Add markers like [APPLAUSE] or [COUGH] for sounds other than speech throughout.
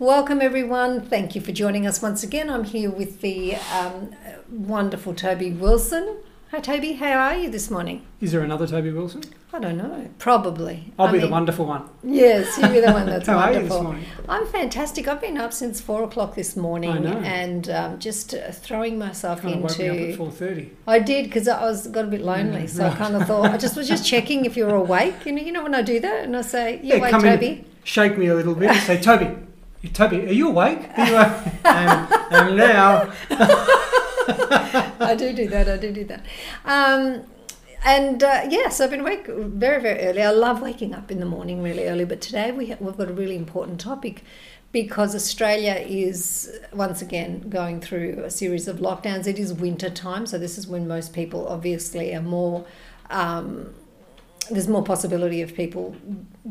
Welcome, everyone. Thank you for joining us once again. I'm here with the um, wonderful Toby Wilson. Hi, Toby. How are you this morning? Is there another Toby Wilson? I don't know. Probably. I'll I be the wonderful one. Yes, you'll be the one [LAUGHS] that's How are you wonderful. this morning? I'm fantastic. I've been up since four o'clock this morning I know. and um, just uh, throwing myself Kind of woke me up at into. four thirty. I did because I was got a bit lonely, Yeah, so I kind of thought I just was just [LAUGHS] checking if you were awake. You know, you know when I do that, and I say, "You awake, come Toby?" in, shake me a little bit, and say, Toby, Toby, are you awake? Are you and, and now, [LAUGHS] I do do that. I do do that. Um, and uh, yes, I've been awake very, very early. I love waking up in the morning really early. But today we ha- we've got a really important topic because Australia is once again going through a series of lockdowns. It is winter time, so this is when most people obviously are more. Um, there's more possibility of people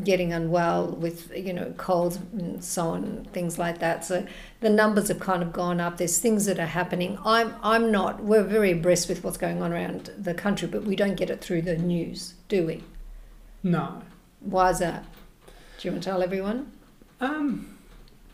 getting unwell with you know colds and so on things like that. So the numbers have kind of gone up. There's things that are happening. I'm i'm not we're very abreast with what's going on around the country but we don't get it through the news do we? No. why is that? Do you want to tell everyone? Um,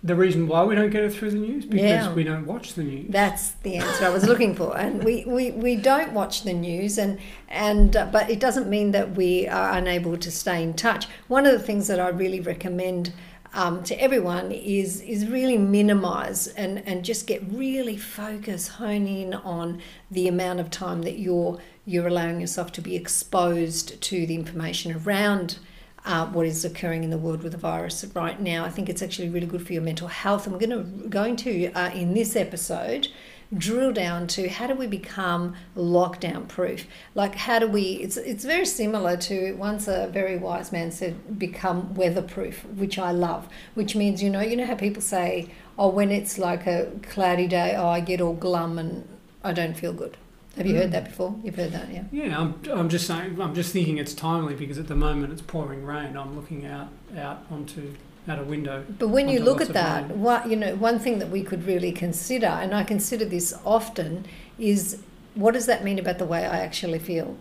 the reason why we don't get it through the news because Yeah. we don't watch the news. That's the answer I was looking for, and we, we, we don't watch the news, and and uh, but it doesn't mean that we are unable to stay in touch. One of the things that I really recommend um, to everyone is is really minimize and and just get really focus, hone in on the amount of time that you're you're allowing yourself to be exposed to the information around uh, what is occurring in the world with the virus right now. I think it's actually really good for your mental health. I'm going to going to uh, in this episode drill down to how do we become lockdown proof like how do we it's it's very similar to once a very wise man said become weatherproof which i love which means you know you know how people say oh when it's like a cloudy day oh i get all glum and i don't feel good have you heard that before you've heard that yeah Yeah, I'm, I'm just saying. I'm just thinking it's timely because at the moment it's pouring rain. I'm looking out out onto out a window. But when you look at that, what you know, one thing that we could really consider, and I consider this often, is what does that mean about the way I actually feel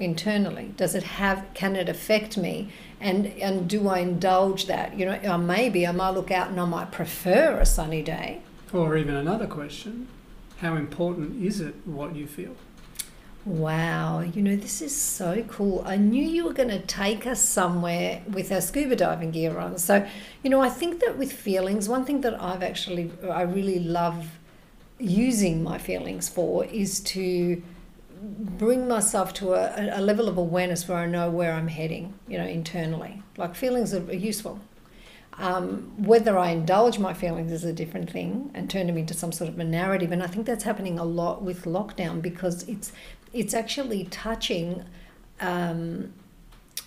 internally? Does it have? Can it affect me? And and do I indulge that? You know, uh, maybe I might look out and I might prefer a sunny day. Or even another question: How important is it what you feel? Wow, you know, this is so cool. I knew you were going to take us somewhere with our scuba diving gear on. So, you know, I think that with feelings, one thing that I've actually, I really love using my feelings for is to bring myself to a, a level of awareness where I know where I'm heading, you know, internally. Like feelings are useful. Um, whether I indulge my feelings is a different thing and turn them into some sort of a narrative. And I think that's happening a lot with lockdown because it's it's actually touching um,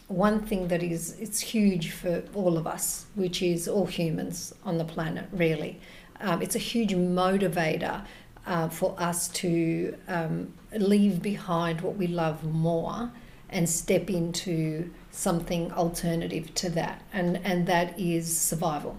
one thing that is it's huge for all of us, which is all humans on the planet. Really, um, it's a huge motivator uh, for us to um, leave behind what we love more and step into something alternative to that, and and that is survival.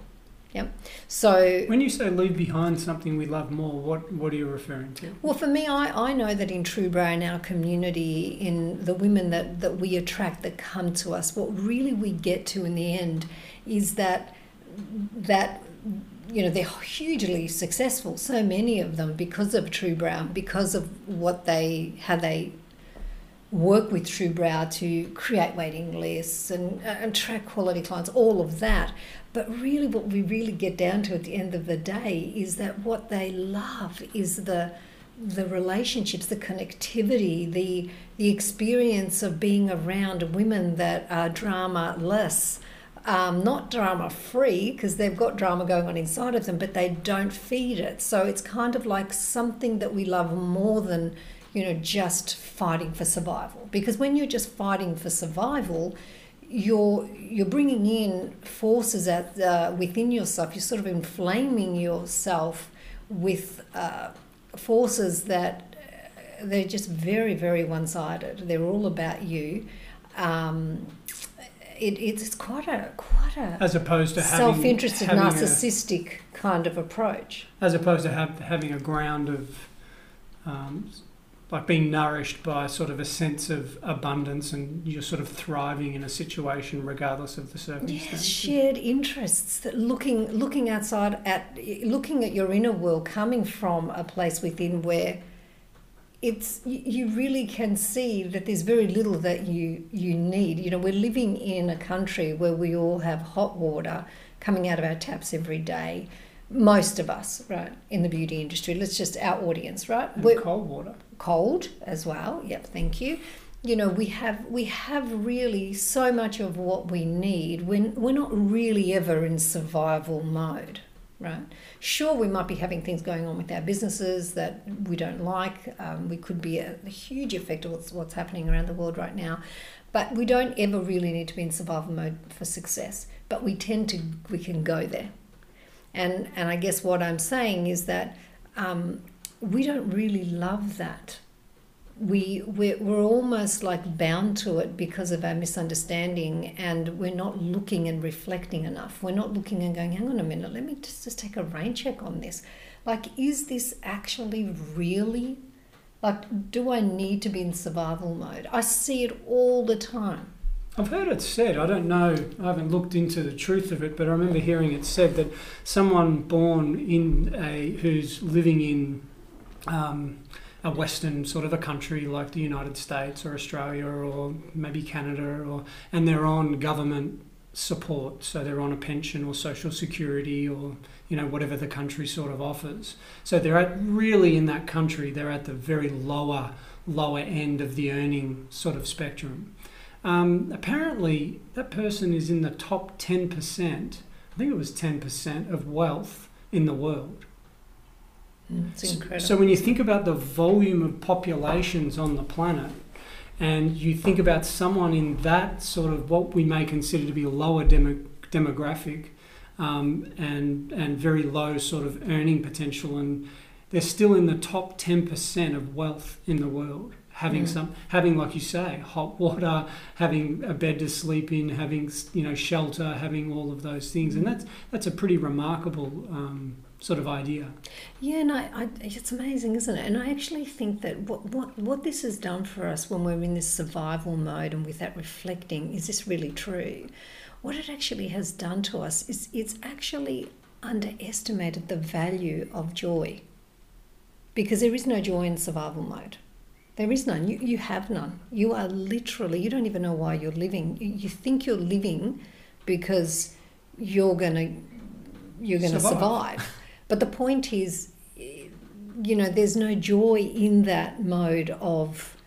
Yep. So When you say leave behind something we love more, what what are you referring to? Well, for me, I, I know that in True Brow, in our community, in the women that, that we attract that come to us, what really we get to in the end is that that you know they're hugely successful. So many of them because of True Brow, because of what they how they work with True Brow to create waiting lists and, and attract quality clients, all of that. But really, what we really get down to at the end of the day is that what they love is the the relationships, the connectivity, the the experience of being around women that are drama less, um, not drama free because they've got drama going on inside of them, but they don't feed it. So it's kind of like something that we love more than you know just fighting for survival. Because when you're just fighting for survival, you're you're bringing in forces at uh, within yourself. You're sort of inflaming yourself with uh, forces that uh, they're just very very one sided. They're all about you. Um, it, it's quite a quite a as opposed to having self-interested, having a- narcissistic kind of approach. as opposed to have, having a ground of um, like being nourished by sort of a sense of abundance and you're sort of thriving in a situation regardless of the circumstances. Yes, shared interests that looking looking outside at looking at your inner world coming from a place within where it's you you really can see that there's very little that you you need you know we're living in a country where we all have hot water coming out of our taps every day most of us right in the beauty industry let's just our audience right And We're- cold water. Cold as well. Yep, thank you. You know, we have we have really so much of what we need when we're not really ever in survival mode, right? Sure, we might be having things going on with our businesses that we don't like. Um, we could be a, a huge effect of what's, what's happening around the world right now, but we don't ever really need to be in survival mode for success. But we tend to we can go there, and and I guess what I'm saying is that um, we don't really love that. We we're, we're almost like bound to it because of our misunderstanding, and we're not looking and reflecting enough. We're not looking and going, hang on a minute, let me just, just take a rain check on this. Like, is this actually really? Like, do I need to be in survival mode? I see it all the time. I've heard it said, I don't know, I haven't looked into the truth of it, but I remember hearing it said that someone born in a, who's living in um, a Western sort of a country like the United States or Australia or maybe Canada, or and they're on government support, so they're on a pension or social security or you know whatever the country sort of offers. So they're at really in that country, they're at the very lower lower end of the earning sort of spectrum. Um, apparently, that person is in the top 10%, I think it was 10% of wealth in the world. It's So- incredible. So when you think about the volume of populations on the planet, and you think about someone in that sort of what we may consider to be a lower demo, demographic, um, and and very low sort of earning potential, and they're still in the top ten percent of wealth in the world. Having Mm. some, having like you say, hot water, having a bed to sleep in, having you know shelter, having all of those things, and that's that's a pretty remarkable um, sort of idea. Yeah, and it's amazing, isn't it? And I actually think that what, what, what this has done for us when we're in this survival mode and without reflecting, is this really true? What it actually has done to us is it's actually underestimated the value of joy. Because there is no joy in survival mode. There is none. You, you have none. You are literally, you don't even know why you're living. You, you think you're living because you're going to you're going to Survive. survive. But the point is, you know, there's no joy in that mode of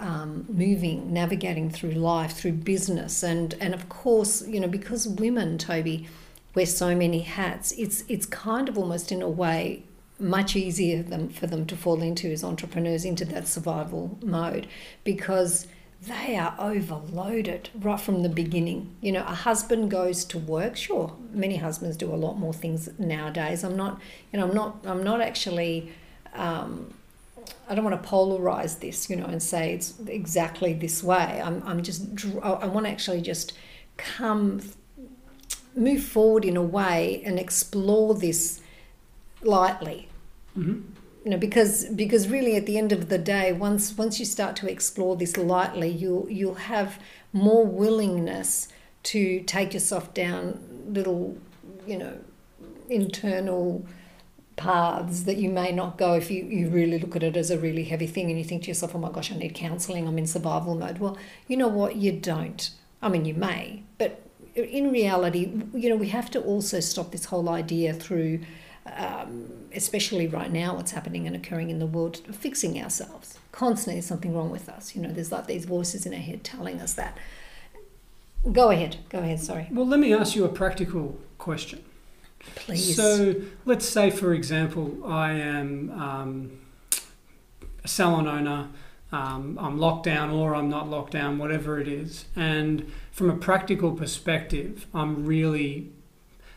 um, moving, navigating through life, through business, and and of course, you know, because women, Toby, wear so many hats. It's it's kind of almost in a way much easier than for them to fall into as entrepreneurs into that survival mode because they are overloaded right from the beginning. You know, a husband goes to work. Sure, many husbands do a lot more things nowadays. I'm not, you know, I'm not, I'm not actually. Um, I don't want to polarize this, you know, and say it's exactly this way. I'm, I'm just, I want to actually just come, move forward in a way and explore this lightly hmm you know because because really at the end of the day once once you start to explore this lightly you'll you'll have more willingness to take yourself down little you know internal paths that you may not go if you, you really look at it as a really heavy thing and you think to yourself oh my gosh i need counseling i'm in survival mode. Well you know what? You don't. I mean you may but in reality you know we have to also stop this whole idea through um, especially right now, what's happening and occurring in the world, fixing ourselves. Constantly, there's something wrong with us. You know, there's like these voices in our head telling us that. Go ahead. Go ahead. Sorry. Well, let me ask you a practical question. Please. So, let's say, for example, I am um, a salon owner. um, I'm locked down or I'm not locked down, whatever it is. And from a practical perspective, I'm really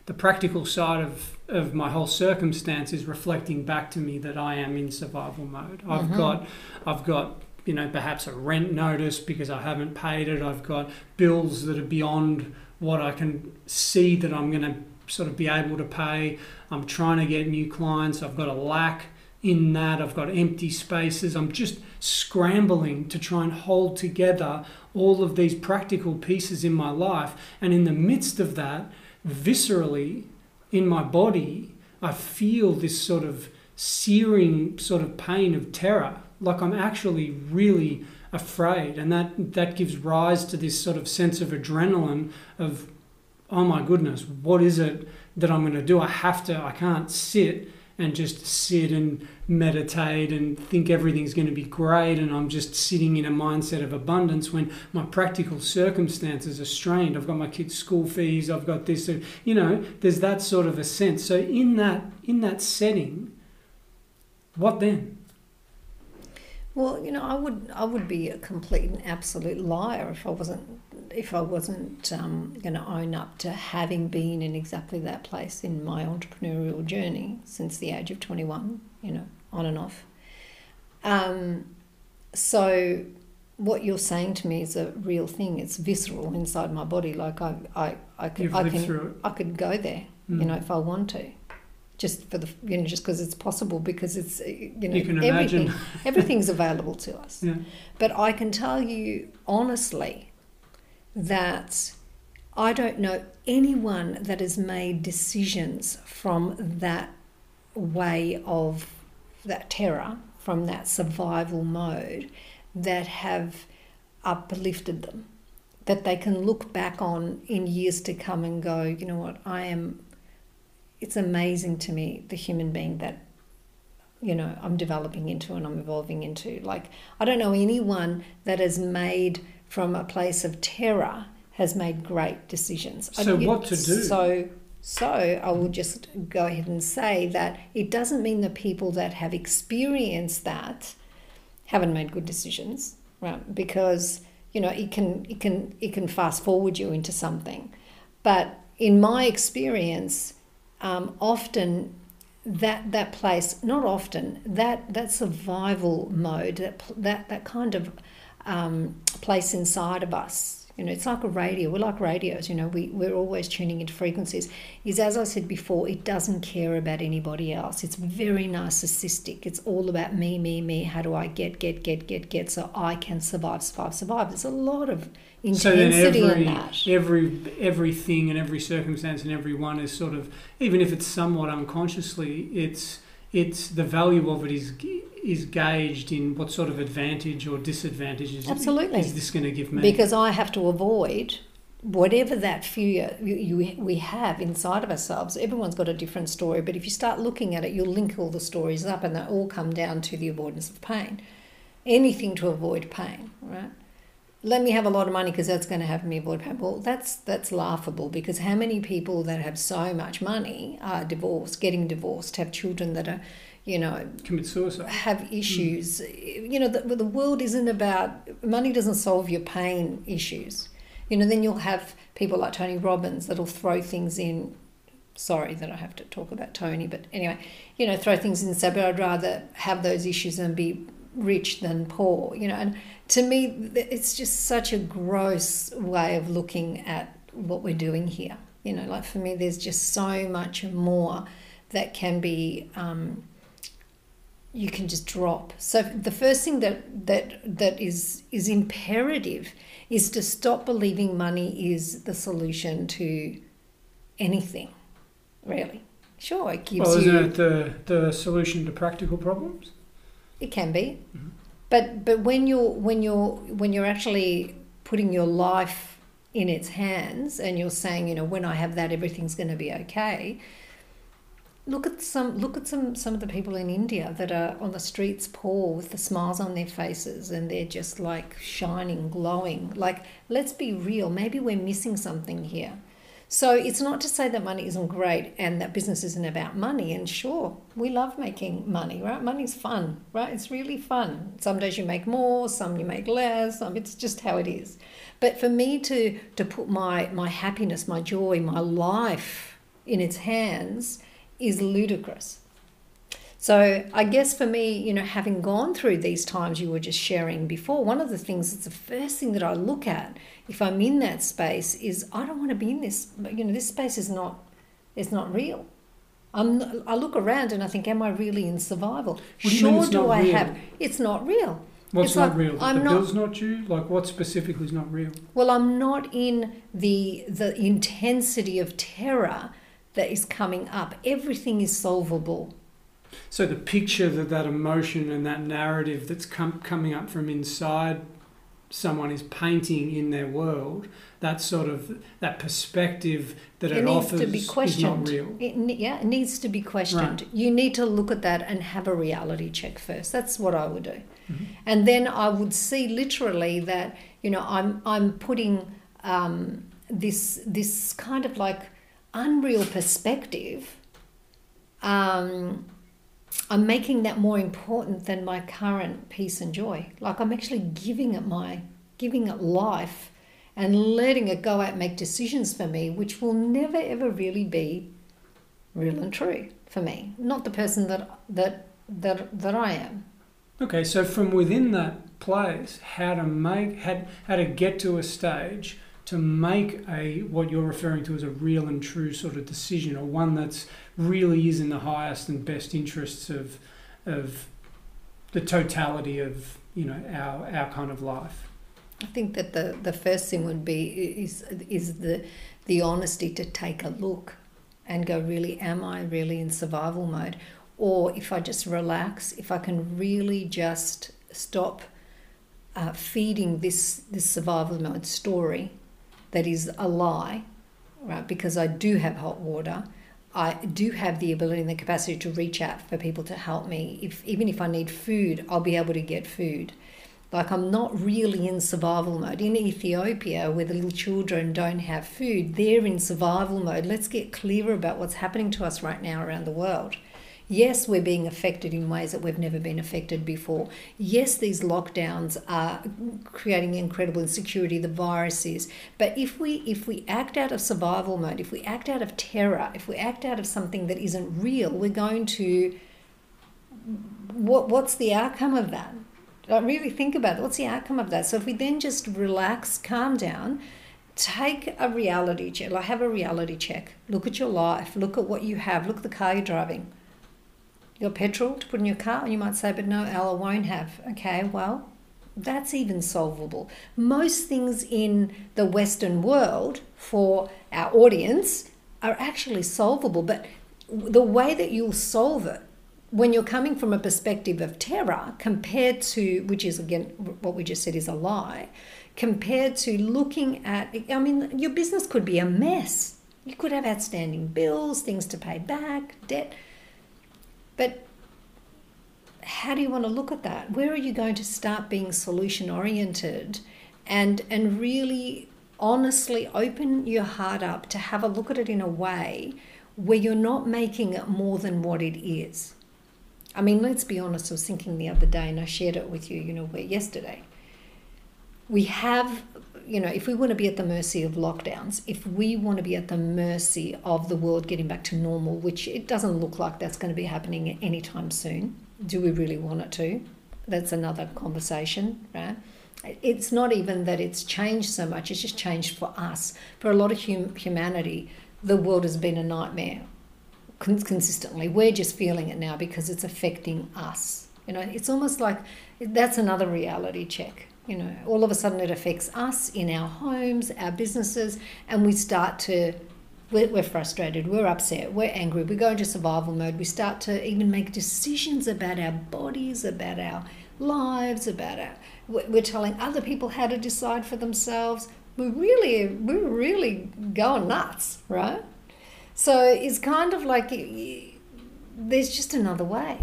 the practical side of, of my whole circumstance is reflecting back to me that I am in survival mode. I've Mhm. got I've got you know perhaps a rent notice because I haven't paid it. I've got bills that are beyond what I can see that I'm going to sort of be able to pay. I'm trying to get new clients. I've got a lack in that. I've got empty spaces. I'm just scrambling to try and hold together all of these practical pieces in my life. And in the midst of that, viscerally in my body, I feel this sort of searing sort of pain of terror. Like I'm actually really afraid. And that, that gives rise to this sort of sense of adrenaline of, oh my goodness, what is it that I'm going to do? I have to, I can't sit and just sit and meditate and think everything's going to be great and I'm just sitting in a mindset of abundance when my practical circumstances are strained. I've got my kids' school fees, I've got this, you know, there's that sort of a sense. So in that in that setting, what then? Well, you know, I would I would be a complete and absolute liar if I wasn't if I wasn't um, going to own up to having been in exactly that place in my entrepreneurial journey since the age of twenty one. You know, on and off. Um, so what you're saying to me is a real thing. It's visceral inside my body. Like I I I could You've I can. I could go there. You Mm. know, if I want to. Just for the, you know, just because it's possible, because it's, uh, you know, You can everything, everything's available to us. [LAUGHS] Yeah. But I can tell you honestly that I don't know anyone that has made decisions from that way of that terror, from that survival mode, that have uplifted them. That they can look back on in years to come and go, you know what, I am. It's amazing to me, the human being that you know I'm developing into and I'm evolving into. Like I don't know anyone that has made from a place of terror has made great decisions. I- So what to do? So so I will just go ahead and say that it doesn't mean the people that have experienced that haven't made good decisions, right? Because you know it can it can it can fast forward you into something, but in my experience, um, often that that place not often that that survival mode that that that kind of um, place inside of us. You know it's like a radio. We're like radios you know we, we're always tuning into frequencies. Is as i said before it doesn't care about anybody else. It's very narcissistic. It's all about me me me. How do i get get get get get so i can survive survive survive? There's a lot of intensity So every in that. every everything and every circumstance and everyone is sort of even if it's somewhat unconsciously, it's it's the value of it is is gauged in what sort of advantage or disadvantage is, Absolutely. is this going to give me? because I have to avoid whatever that fear you, you, we have inside of ourselves. Everyone's got a different story, but if you start looking at it, you'll link all the stories up, and they all come down to the avoidance of pain. Anything to avoid pain, right? Let me have a lot of money because that's going to have me avoid pain. Well, that's that's laughable because how many people that have so much money are divorced, getting divorced, have children that are, you know, commit suicide. have hmm. issues. You know, the, the world isn't about money. Doesn't solve your pain issues. You know, then you'll have people like Tony Robbins that'll throw things in. Sorry that I have to talk about Tony, but anyway, you know, throw things in and say, but I'd rather have those issues and be rich than poor. You know, and to me, it's just such a gross way of looking at what we're doing here. You know, like for me, there's just so much more that can be. Um, you can just drop. So the first thing that that that is is imperative is to stop believing money is the solution to anything. Really, sure, it gives Well, you. isn't it the the solution to practical problems? It can be, Mhm. But but when you're when you're when you're actually putting your life in its hands and you're saying, you know, when I have that, everything's going to be okay. Look at some look at some some of the people in India that are on the streets poor with the smiles on their faces and they're just like shining, glowing. Like let's be real, maybe we're missing something here. So it's not to say that money isn't great and that business isn't about money. And sure, we love making money, right? Money's fun, right? It's really fun. Some days you make more, some you make less. Some it's just how it is. But for me to to put my my happiness, my joy, my life in its hands is ludicrous. So I guess for me, you know, having gone through these times you were just sharing before, one of the things that's the first thing that I look at if I'm in that space is I don't want to be in this. You know, this space is not is not real. I'm, I look around and I think, am I really in survival? Do you sure, do I real? have? It's not real. What's It's not like, real? That I'm the not- bill's not due? Like what specifically is not real? Well, I'm not in the the intensity of terror that is coming up. Everything is solvable. So the picture that that emotion and that narrative that's com- coming up from inside someone is painting in their world, that sort of that perspective that it, it offers to be is not real. It, yeah, it needs to be questioned. You need to look at that and have a reality check first. That's what I would do, Mm-hmm. and then I would see literally that you know I'm I'm putting um, this this kind of like unreal perspective. Um, I'm making that more important than my current peace and joy. Like I'm actually giving it my giving it life and letting it go out and make decisions for me, which will never ever really be real and true for me. Not the person that that that that I am. Okay, so from within that place, how to make how, how to get to a stage to make a what you're referring to as a real and true sort of decision, or one that's really is in the highest and best interests of of the totality of you know our our kind of life. I think that the, the first thing would be is is the the honesty to take a look and go really am I really in survival mode or if I just relax if I can really just stop uh, feeding this this survival mode story that is a lie right because I do have hot water I do have the ability and the capacity to reach out for people to help me if even if I need food I'll be able to get food like I'm not really in survival mode. In Ethiopia, where the little children don't have food, they're in survival mode. Let's get clearer about what's happening to us right now around the world. Yes, we're being affected in ways that we've never been affected before. Yes, these lockdowns are creating incredible insecurity, the virus is. But if we if we act out of survival mode, if we act out of terror, if we act out of something that isn't real, we're going to what what's the outcome of that? Like, really think about it. What's the outcome of that? So if we then just relax, calm down, take a reality check, like have a reality check. Look at your life. Look at what you have. Look at the car you're driving. You got petrol to put in your car? And you might say, but no, I won't have. Okay, well, that's even solvable. Most things in the Western world for our audience are actually solvable, but the way that you'll solve it when you're coming from a perspective of terror compared to which is again what we just said is a lie compared to looking at i mean your business could be a mess you could have outstanding bills things to pay back debt but how do you want to look at that? Where are you going to start being solution oriented and and really honestly open your heart up to have a look at it in a way where you're not making it more than what it is. I mean, let's be honest, I was thinking the other day and I shared it with you, you know, where yesterday. We have, you know, if we want to be at the mercy of lockdowns, if we want to be at the mercy of the world getting back to normal, which it doesn't look like that's going to be happening anytime soon, do we really want it to? That's another conversation, right? It's not even that it's changed so much, it's just changed for us. For a lot of hum- humanity, the world has been a nightmare con- consistently. We're just feeling it now because it's affecting us. You know, it's almost like that's another reality check. You know, all of a sudden it affects us in our homes, our businesses, and we start to. We're, frustrated, we're upset, we're angry, we go into survival mode. We start to even make decisions about our bodies, about our lives, about our. We're telling other people how to decide for themselves. We're really, we're really going nuts, right? So it's kind of like there's just another way.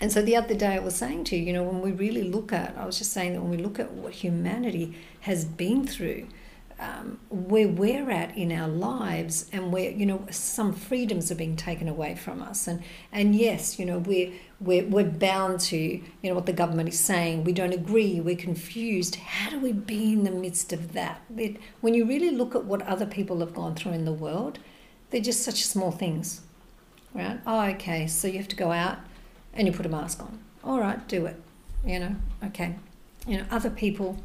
And so the other day I was saying to you, you know, when we really look at, I was just saying that when we look at what humanity has been through, um, where we're at in our lives and where you know some freedoms are being taken away from us. And and yes you know we're we're, we're bound to you know what the government is saying. We don't agree. We're confused. How do we be in the midst of that? It, when you really look at what other people have gone through in the world they're just such small things right? Oh okay so you have to go out and you put a mask on all right do it you know okay you know other people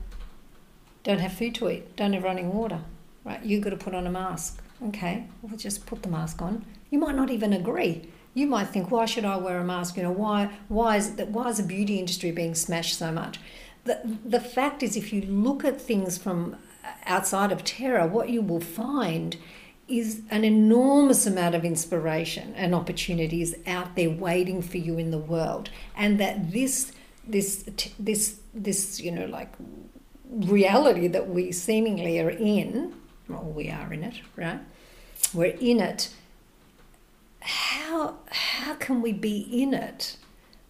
don't have food to eat, don't have running water, right? You've got to put on a mask. Okay, well, just put the mask on. You might not even agree. You might think, why should I wear a mask? You know, why, why is that? Why is the beauty industry being smashed so much? The, the fact is, if you look at things from outside of terror, what you will find is an enormous amount of inspiration and opportunities out there waiting for you in the world, and that this this this this you know like reality that we seemingly are in, well, we are in it, right? We're in it. How, how can we be in it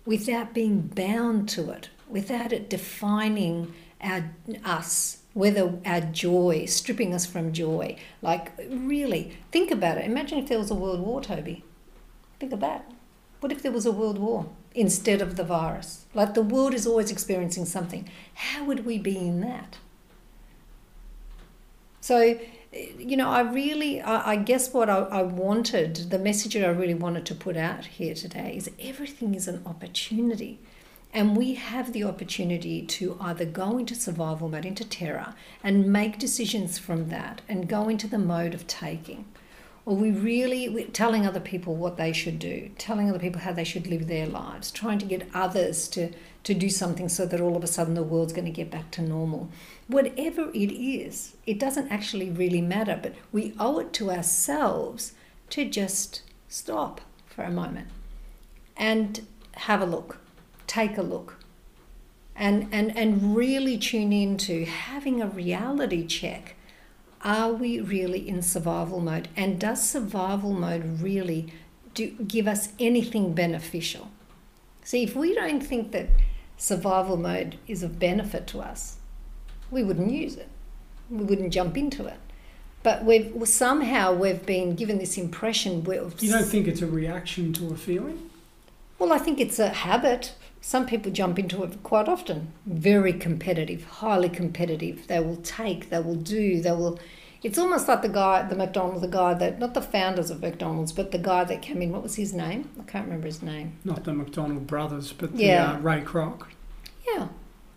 without being bound to it, without it defining our, us, whether our joy, stripping us from joy? Like, really, think about it. Imagine if there was a world war, Toby. Think of that. What if there was a world war instead of the virus? Like the world is always experiencing something. How would we be in that? So, you know, I really, I, I guess what I, I wanted, the message that I really wanted to put out here today is everything is an opportunity. And we have the opportunity to either go into survival mode, into terror, and make decisions from that and go into the mode of taking. Or we really telling other people what they should do, telling other people how they should live their lives, trying to get others to, to do something so that all of a sudden the world's going to get back to normal. Whatever it is, it doesn't actually really matter, but we owe it to ourselves to just stop for a moment and have a look, take a look, and, and, and really tune into having a reality check are we really in survival mode? And does survival mode really do, give us anything beneficial? See, if we don't think that survival mode is of benefit to us, we wouldn't use it. We wouldn't jump into it. But we've somehow we've been given this impression. We You don't think it's a reaction to a feeling? Well, I think it's a habit. Some people jump into it quite often. Very competitive, highly competitive. They will take, they will do, they will. It's almost like the guy, the McDonald's, the guy that, not the founders of McDonald's, but the guy that came in. What was his name? I can't remember his name. Not the McDonald brothers, but the, yeah. Uh, Ray Kroc. Yeah.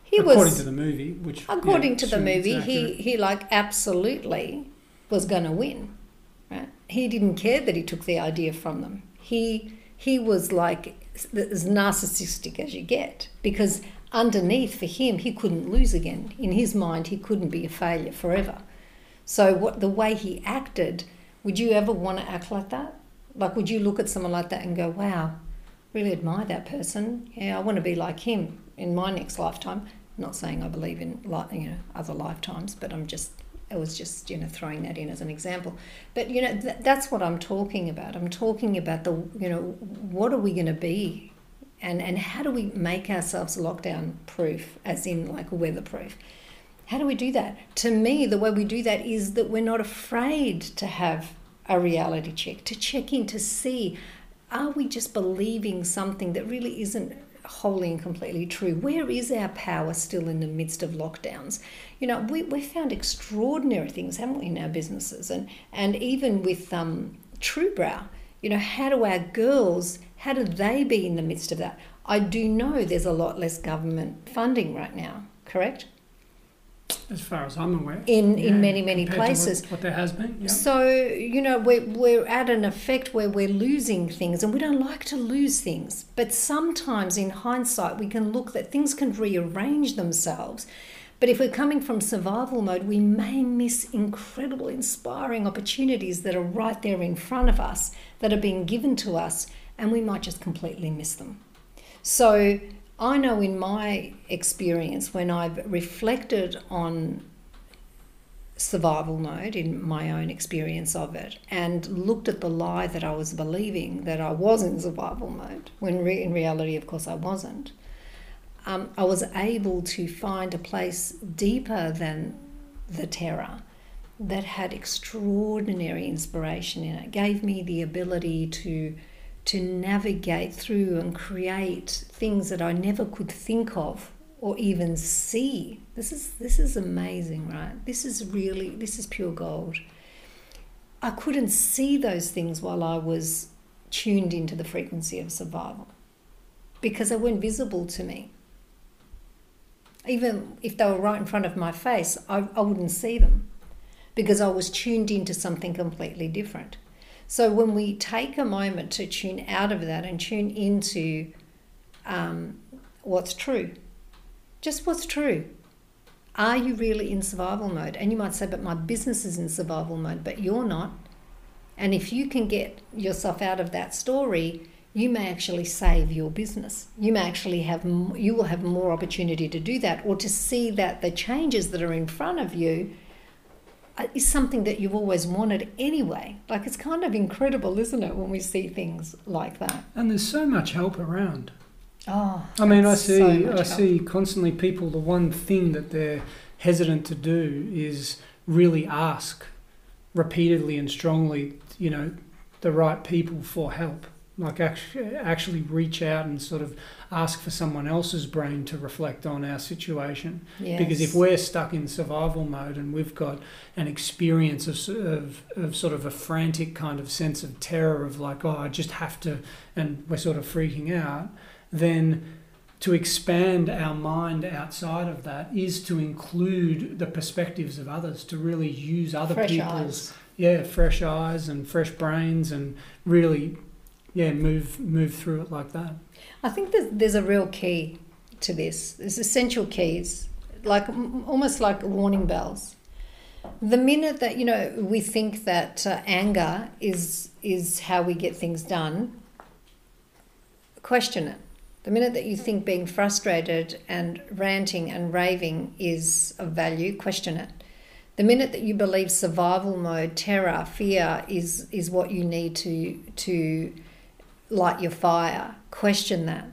He according was, to the movie, which according yeah, to the movie, he he like absolutely was going to win. Right? He didn't care that he took the idea from them. He he was like as narcissistic as you get because underneath for him he couldn't lose again. In his mind, he couldn't be a failure forever. So what the way he acted, would you ever want to act like that? Like, would you look at someone like that and go, "Wow, really admire that person. Yeah, I want to be like him in my next lifetime." I'm not saying I believe in you know other lifetimes, but I'm just I was just you know throwing that in as an example. But you know th- that's what I'm talking about. I'm talking about the you know what are we going to be, and and how do we make ourselves lockdown proof, as in like weatherproof. How do we do that? To me, the way we do that is that we're not afraid to have a reality check, to check in to see are we just believing something that really isn't wholly and completely true? Where is our power still in the midst of lockdowns? You know, we, we've found extraordinary things, haven't we, in our businesses? And, and even with um, Truebrow, you know, how do our girls, how do they be in the midst of that? I do know there's a lot less government funding right now, correct? as far as I'm aware. In yeah, in many many places. What, what, there has been. Yeah. So you know we're we're at an effect where we're losing things, and we don't like to lose things. But sometimes, in hindsight, we can look that things can rearrange themselves. But if we're coming from survival mode, we may miss incredible, inspiring opportunities that are right there in front of us, that are being given to us, and we might just completely miss them. So I know in my experience, when I've reflected on survival mode in my own experience of it and looked at the lie that I was believing that I was in survival mode, when re- in reality, of course, I wasn't, um, I was able to find a place deeper than the terror that had extraordinary inspiration in it, it gave me the ability to to navigate through and create things that I never could think of or even see. This is this is amazing, right? This is really this is pure gold. I couldn't see those things while I was tuned into the frequency of survival because they weren't visible to me. Even if they were right in front of my face, I, I wouldn't see them because I was tuned into something completely different. So when we take a moment to tune out of that and tune into um, what's true, just what's true. Are you really in survival mode? And you might say, but my business is in survival mode, but you're not. And if you can get yourself out of that story, you may actually save your business. You may actually have you will have more opportunity to do that or to see that the changes that are in front of you uh, is something that you've always wanted anyway. Like it's kind of incredible, isn't it, when we see things like that? And there's so much help around. Oh, I mean, I see, so I help. see constantly people. The one thing that they're hesitant to do is really ask repeatedly and strongly. You know, the right people for help. Like actually, actually reach out and sort of ask for someone else's brain to reflect on our situation. Yes. Because if we're stuck in survival mode and we've got an experience of, of, of sort of a frantic kind of sense of terror of like, oh, I just have to, and we're sort of freaking out, then to expand our mind outside of that is to include the perspectives of others, to really use other Fresh people's eyes. yeah fresh eyes and fresh brains and really yeah move move through it like that. I think there's, there's a real key to this. There's essential keys, like almost like warning bells. The minute that you know we think that uh, anger is is how we get things done, question it. The minute that you think being frustrated and ranting and raving is of value, question it. The minute that you believe survival mode, terror, fear is is what you need to to light your fire, question that.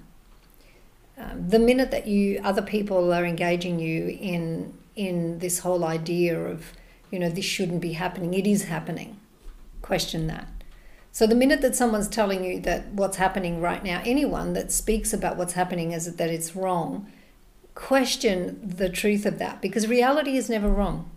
Um, the minute that you other people are engaging you in in this whole idea of you know this shouldn't be happening, it is happening. Question that. So the minute that someone's telling you that what's happening right now, anyone that speaks about what's happening as that it's wrong, question the truth of that because reality is never wrong.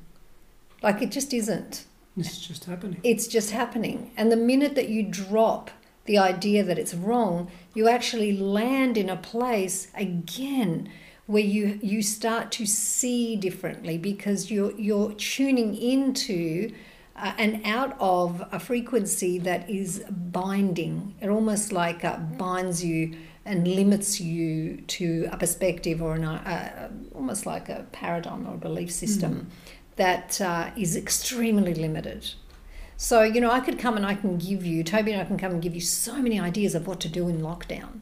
Like it just isn't. It's just happening. It's just happening. And the minute that you drop the idea that it's wrong, you actually land in a place again where you you start to see differently because you're you're tuning into uh, and out of a frequency that is binding. It almost like uh, binds you and limits you to a perspective or an, uh, almost like a paradigm or a belief system that uh, is extremely limited. So, you know, I could come and I can give you, Toby and I can come and give you so many ideas of what to do in lockdown.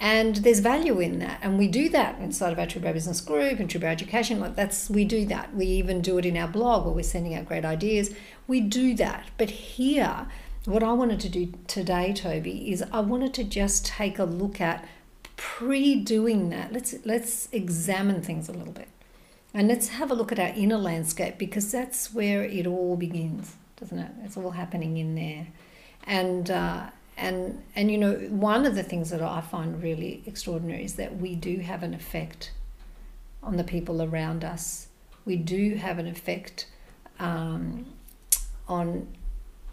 And there's value in that. And we do that inside of our Bare Business Group and Bare Education. Like that's we do that. We even do it in our blog where we're sending out great ideas. We do that. But here, what I wanted to do today, Toby, is I wanted to just take a look at pre-doing that. Let's let's examine things a little bit. And let's have a look at our inner landscape because that's where it all begins, doesn't it? It's all happening in there. And uh, and and you know one of the things that I find really extraordinary is that we do have an effect on the people around us. We do have an effect um, on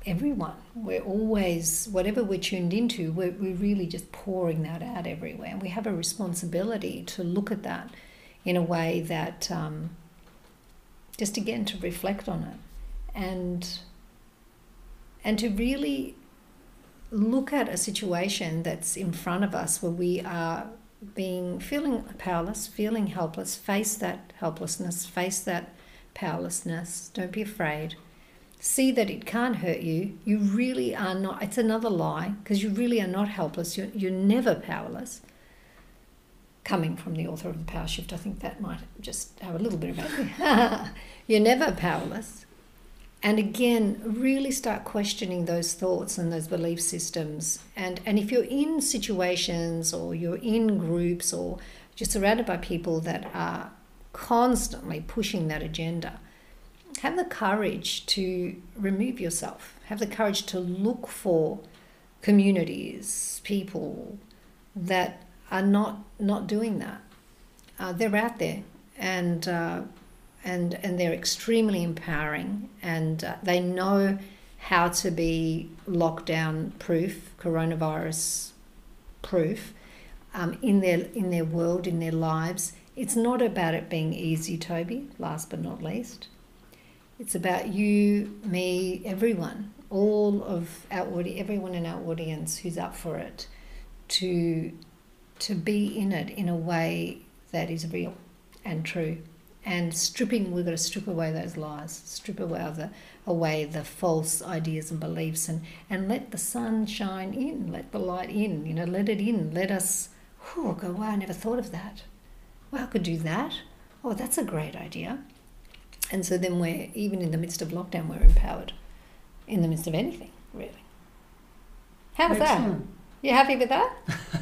everyone. We're always whatever we're tuned into. We're, we're really just pouring that out everywhere. And we have a responsibility to look at that in a way that um, just again to reflect on it and and to really look at a situation that's in front of us where we are being feeling powerless, feeling helpless, face that helplessness, face that powerlessness. Don't be afraid. See that it can't hurt you. You really are not, it's another lie because you really are not helpless. You're, you're never powerless. Coming from the author of The Power Shift, I think that might just have a little bit of it. [LAUGHS] you're never powerless and again really start questioning those thoughts and those belief systems. And and if you're in situations or you're in groups or you're surrounded by people that are constantly pushing that agenda have the courage to remove yourself, have the courage to look for communities, people that are not not doing that. Uh, they're out there, and uh, and and they're extremely empowering, and uh, they know how to be lockdown proof, coronavirus proof, um, in their in their world, in their lives. It's not about it being easy, Toby. Last but not least, it's about you, me, everyone, all of our everyone in our audience who's up for it, to to be in it in a way that is real and true. And stripping, we've got to strip away those lies, strip away uh, the away the false ideas and beliefs, and and let the sun shine in, let the light in. You know, let it in. Let us. Oh, go! Wow, I never thought of that. Wow, I could do that. Oh, that's a great idea. And so then we're even in the midst of lockdown, we're empowered. In the midst of anything, really. How's Excellent. that? You happy with that?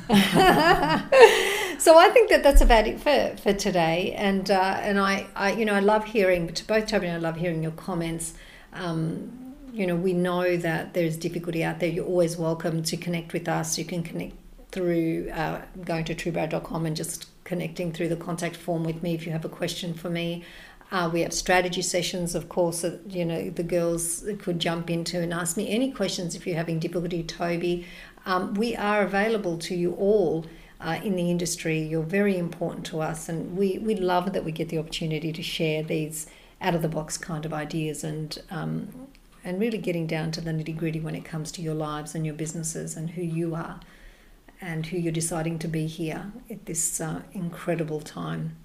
[LAUGHS] so I think that that's about it for, for today. And uh, and I, I you know I love hearing to both Toby and I love hearing your comments. Um, you know we know that there's difficulty out there. You're always welcome to connect with us. You can connect through uh, going to truebrow.com and just connecting through the contact form with me if you have a question for me. Uh, we have strategy sessions, of course, that you know the girls could jump into and ask me any questions if you're having difficulty. Toby, um, we are available to you all uh, in the industry. You're very important to us, and we, we love that we get the opportunity to share these out of the box kind of ideas and um, and really getting down to the nitty gritty when it comes to your lives and your businesses and who you are and who you're deciding to be here at this uh, incredible time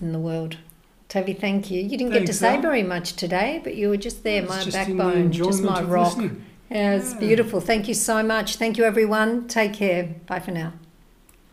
in the world. Toby, thank you. You didn't get to say very much today, but you were just there, my backbone, just my rock. listening. Yeah, it's Yeah. beautiful. Thank you so much. Thank you, everyone. Take care. Bye for now.